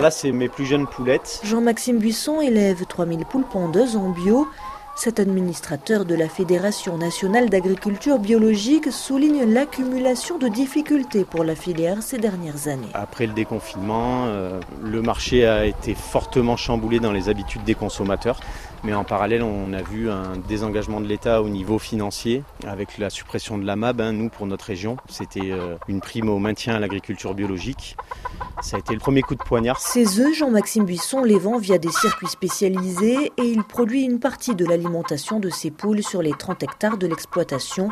Là, c'est mes plus jeunes poulettes. Jean-Maxime Buisson élève 3000 poules pondeuses en bio. Cet administrateur de la Fédération nationale d'agriculture biologique souligne l'accumulation de difficultés pour la filière ces dernières années. Après le déconfinement, euh, le marché a été fortement chamboulé dans les habitudes des consommateurs. Mais en parallèle, on a vu un désengagement de l'État au niveau financier avec la suppression de la MAB. Hein, nous, pour notre région, c'était euh, une prime au maintien à l'agriculture biologique. Ça a été le premier coup de poignard. Ces œufs, Jean-Maxime Buisson les vend via des circuits spécialisés et il produit une partie de l'alimentation de ses poules sur les 30 hectares de l'exploitation.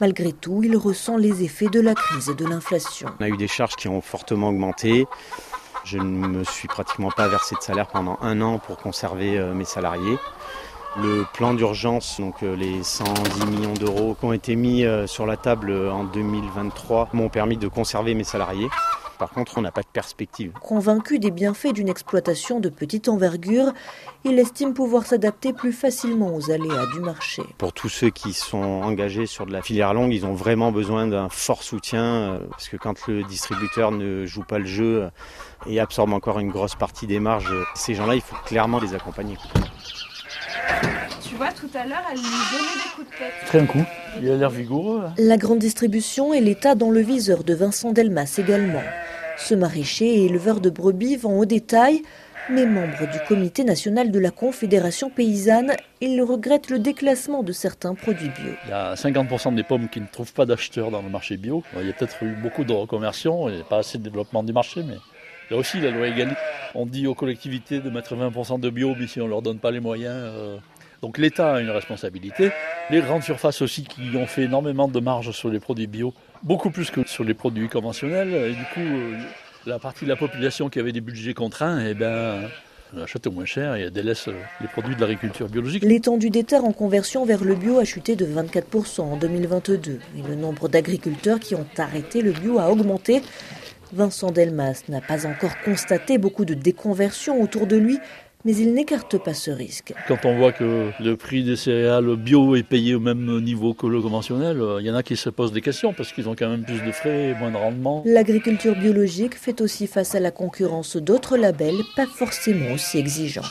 Malgré tout, il ressent les effets de la crise et de l'inflation. On a eu des charges qui ont fortement augmenté. Je ne me suis pratiquement pas versé de salaire pendant un an pour conserver euh, mes salariés. Le plan d'urgence, donc euh, les 110 millions d'euros qui ont été mis euh, sur la table en 2023, m'ont permis de conserver mes salariés. Par contre, on n'a pas de perspective. Convaincu des bienfaits d'une exploitation de petite envergure, il estime pouvoir s'adapter plus facilement aux aléas du marché. Pour tous ceux qui sont engagés sur de la filière longue, ils ont vraiment besoin d'un fort soutien euh, parce que quand le distributeur ne joue pas le jeu euh, et absorbe encore une grosse partie des marges, ces gens-là, il faut clairement les accompagner. Tu vois, tout à l'heure, elle lui donnait des coups de tête. Très un coup. Il a l'air vigoureux. La grande distribution et l'État dans le viseur de Vincent Delmas également. Ce maraîcher et éleveur de brebis vend au détail, mais membre du comité national de la Confédération paysanne, il regrette le déclassement de certains produits bio. Il y a 50% des pommes qui ne trouvent pas d'acheteurs dans le marché bio. Il y a peut-être eu beaucoup de reconversion et pas assez de développement du marché, mais là aussi la loi égalité. On dit aux collectivités de mettre 20% de bio, mais si on ne leur donne pas les moyens, euh, donc l'État a une responsabilité. Les grandes surfaces aussi qui ont fait énormément de marge sur les produits bio, beaucoup plus que sur les produits conventionnels. Et du coup, euh, la partie de la population qui avait des budgets contraints, eh ben, achète moins cher et délaisse les produits de l'agriculture biologique. L'étendue des terres en conversion vers le bio a chuté de 24% en 2022 et le nombre d'agriculteurs qui ont arrêté le bio a augmenté. Vincent Delmas n'a pas encore constaté beaucoup de déconversion autour de lui, mais il n'écarte pas ce risque. Quand on voit que le prix des céréales bio est payé au même niveau que le conventionnel, il y en a qui se posent des questions parce qu'ils ont quand même plus de frais et moins de rendement. L'agriculture biologique fait aussi face à la concurrence d'autres labels pas forcément aussi exigeants.